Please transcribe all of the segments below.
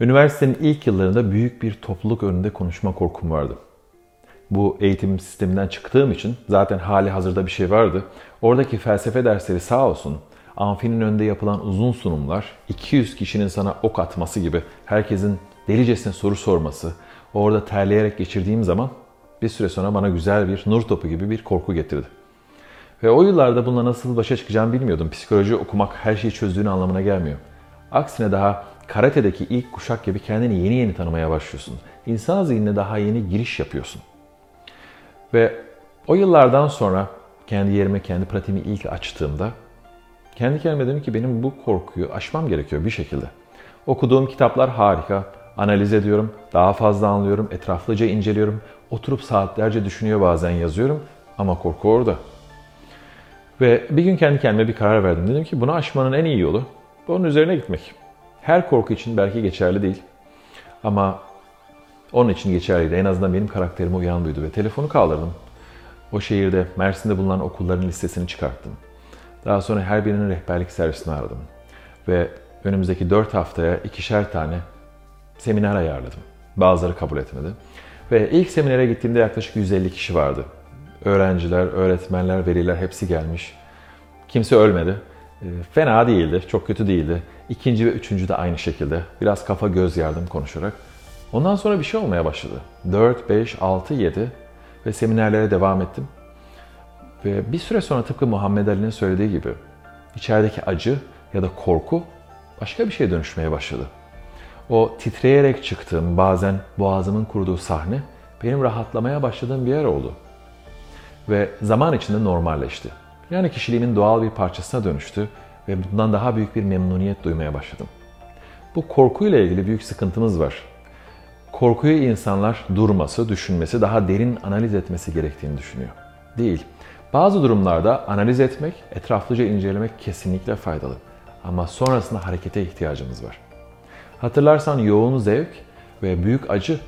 Üniversitenin ilk yıllarında büyük bir topluluk önünde konuşma korkum vardı. Bu eğitim sisteminden çıktığım için zaten hali hazırda bir şey vardı. Oradaki felsefe dersleri sağ olsun amfinin önünde yapılan uzun sunumlar, 200 kişinin sana ok atması gibi herkesin delicesine soru sorması, orada terleyerek geçirdiğim zaman bir süre sonra bana güzel bir nur topu gibi bir korku getirdi. Ve o yıllarda bununla nasıl başa çıkacağımı bilmiyordum. Psikoloji okumak her şeyi çözdüğün anlamına gelmiyor. Aksine daha karate'deki ilk kuşak gibi kendini yeni yeni tanımaya başlıyorsun. İnsan zihnine daha yeni giriş yapıyorsun. Ve o yıllardan sonra kendi yerime, kendi pratiğimi ilk açtığımda kendi kendime dedim ki benim bu korkuyu aşmam gerekiyor bir şekilde. Okuduğum kitaplar harika. Analiz ediyorum, daha fazla anlıyorum, etraflıca inceliyorum. Oturup saatlerce düşünüyor bazen yazıyorum ama korku orada. Ve bir gün kendi kendime bir karar verdim. Dedim ki bunu aşmanın en iyi yolu onun üzerine gitmek. Her korku için belki geçerli değil. Ama onun için geçerliydi. En azından benim karakterime uyan buydu ve telefonu kaldırdım. O şehirde Mersin'de bulunan okulların listesini çıkarttım. Daha sonra her birinin rehberlik servisini aradım. Ve önümüzdeki 4 haftaya ikişer tane seminer ayarladım. Bazıları kabul etmedi. Ve ilk seminere gittiğimde yaklaşık 150 kişi vardı. Öğrenciler, öğretmenler, veliler hepsi gelmiş. Kimse ölmedi. E, Fena değildi, çok kötü değildi. İkinci ve üçüncü de aynı şekilde. Biraz kafa göz yardım konuşarak. Ondan sonra bir şey olmaya başladı. 4, 5, 6, 7 ve seminerlere devam ettim. Ve bir süre sonra tıpkı Muhammed Ali'nin söylediği gibi içerideki acı ya da korku başka bir şeye dönüşmeye başladı. O titreyerek çıktığım, bazen boğazımın kuruduğu sahne benim rahatlamaya başladığım bir yer oldu. Ve zaman içinde normalleşti. Yani kişiliğimin doğal bir parçasına dönüştü ve bundan daha büyük bir memnuniyet duymaya başladım. Bu korkuyla ilgili büyük sıkıntımız var. Korkuyu insanlar durması, düşünmesi, daha derin analiz etmesi gerektiğini düşünüyor. Değil. Bazı durumlarda analiz etmek, etraflıca incelemek kesinlikle faydalı. Ama sonrasında harekete ihtiyacımız var. Hatırlarsan yoğun zevk ve büyük acı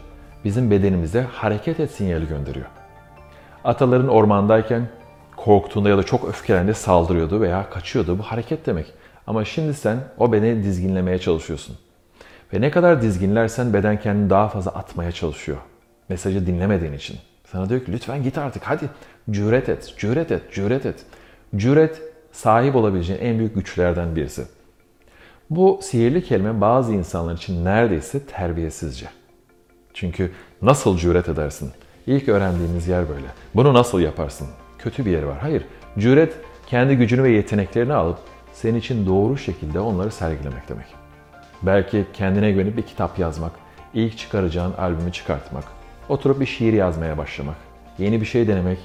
bizim bedenimize hareket et sinyali gönderiyor. Ataların ormandayken korktuğunda ya da çok öfkelendi saldırıyordu veya kaçıyordu. Bu hareket demek. Ama şimdi sen o bedeni dizginlemeye çalışıyorsun. Ve ne kadar dizginlersen beden kendini daha fazla atmaya çalışıyor. Mesajı dinlemediğin için. Sana diyor ki lütfen git artık hadi. Cüret et, cüret et, cüret et. Cüret sahip olabileceğin en büyük güçlerden birisi. Bu sihirli kelime bazı insanlar için neredeyse terbiyesizce. Çünkü nasıl cüret edersin? İlk öğrendiğimiz yer böyle. Bunu nasıl yaparsın? Kötü bir yer var. Hayır. Cüret kendi gücünü ve yeteneklerini alıp senin için doğru şekilde onları sergilemek demek. Belki kendine güvenip bir kitap yazmak, ilk çıkaracağın albümü çıkartmak, oturup bir şiir yazmaya başlamak, yeni bir şey denemek,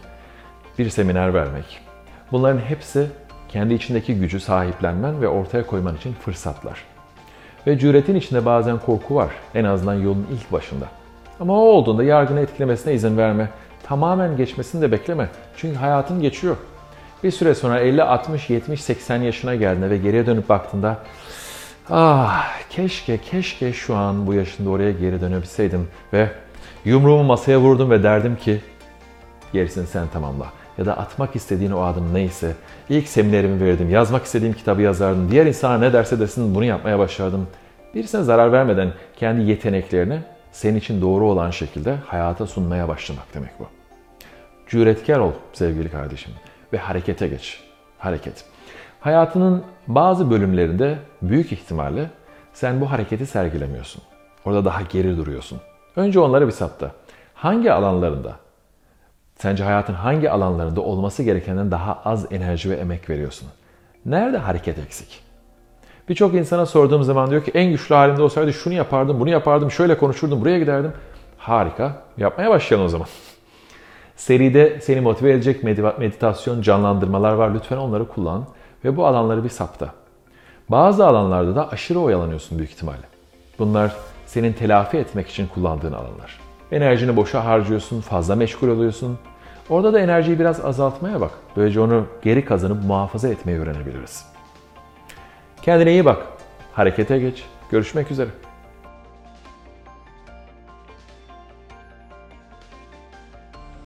bir seminer vermek. Bunların hepsi kendi içindeki gücü sahiplenmen ve ortaya koyman için fırsatlar. Ve cüretin içinde bazen korku var. En azından yolun ilk başında. Ama o olduğunda yargını etkilemesine izin verme. Tamamen geçmesini de bekleme. Çünkü hayatın geçiyor. Bir süre sonra 50, 60, 70, 80 yaşına geldiğinde ve geriye dönüp baktığında ah keşke keşke şu an bu yaşında oraya geri dönebilseydim ve yumruğumu masaya vurdum ve derdim ki gerisini sen tamamla. Ya da atmak istediğin o adım neyse. ilk seminerimi verdim, yazmak istediğim kitabı yazardım. Diğer insana ne derse desin bunu yapmaya başladım. Birisine zarar vermeden kendi yeteneklerini senin için doğru olan şekilde hayata sunmaya başlamak demek bu. Cüretkar ol sevgili kardeşim ve harekete geç. Hareket. Hayatının bazı bölümlerinde büyük ihtimalle sen bu hareketi sergilemiyorsun. Orada daha geri duruyorsun. Önce onları bir sapta. Hangi alanlarında Sence hayatın hangi alanlarında olması gerekenden daha az enerji ve emek veriyorsun? Nerede hareket eksik? Birçok insana sorduğum zaman diyor ki en güçlü halimde olsaydı şunu yapardım, bunu yapardım, şöyle konuşurdum, buraya giderdim. Harika. Yapmaya başlayalım o zaman. Seride seni motive edecek meditasyon, canlandırmalar var. Lütfen onları kullan ve bu alanları bir sapta. Bazı alanlarda da aşırı oyalanıyorsun büyük ihtimalle. Bunlar senin telafi etmek için kullandığın alanlar. Enerjini boşa harcıyorsun, fazla meşgul oluyorsun. Orada da enerjiyi biraz azaltmaya bak. Böylece onu geri kazanıp muhafaza etmeyi öğrenebiliriz. Kendine iyi bak. Harekete geç. Görüşmek üzere.